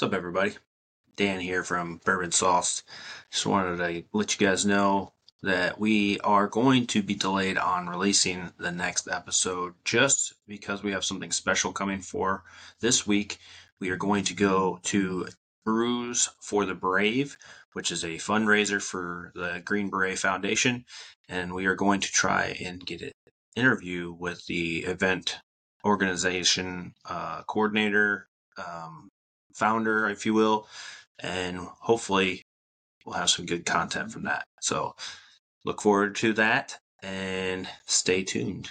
What's up, everybody? Dan here from Bourbon Sauce. Just wanted to let you guys know that we are going to be delayed on releasing the next episode just because we have something special coming for this week. We are going to go to Brews for the Brave, which is a fundraiser for the Green Beret Foundation, and we are going to try and get an interview with the event organization uh, coordinator, um, founder, if you will, and hopefully we'll have some good content from that. So look forward to that and stay tuned.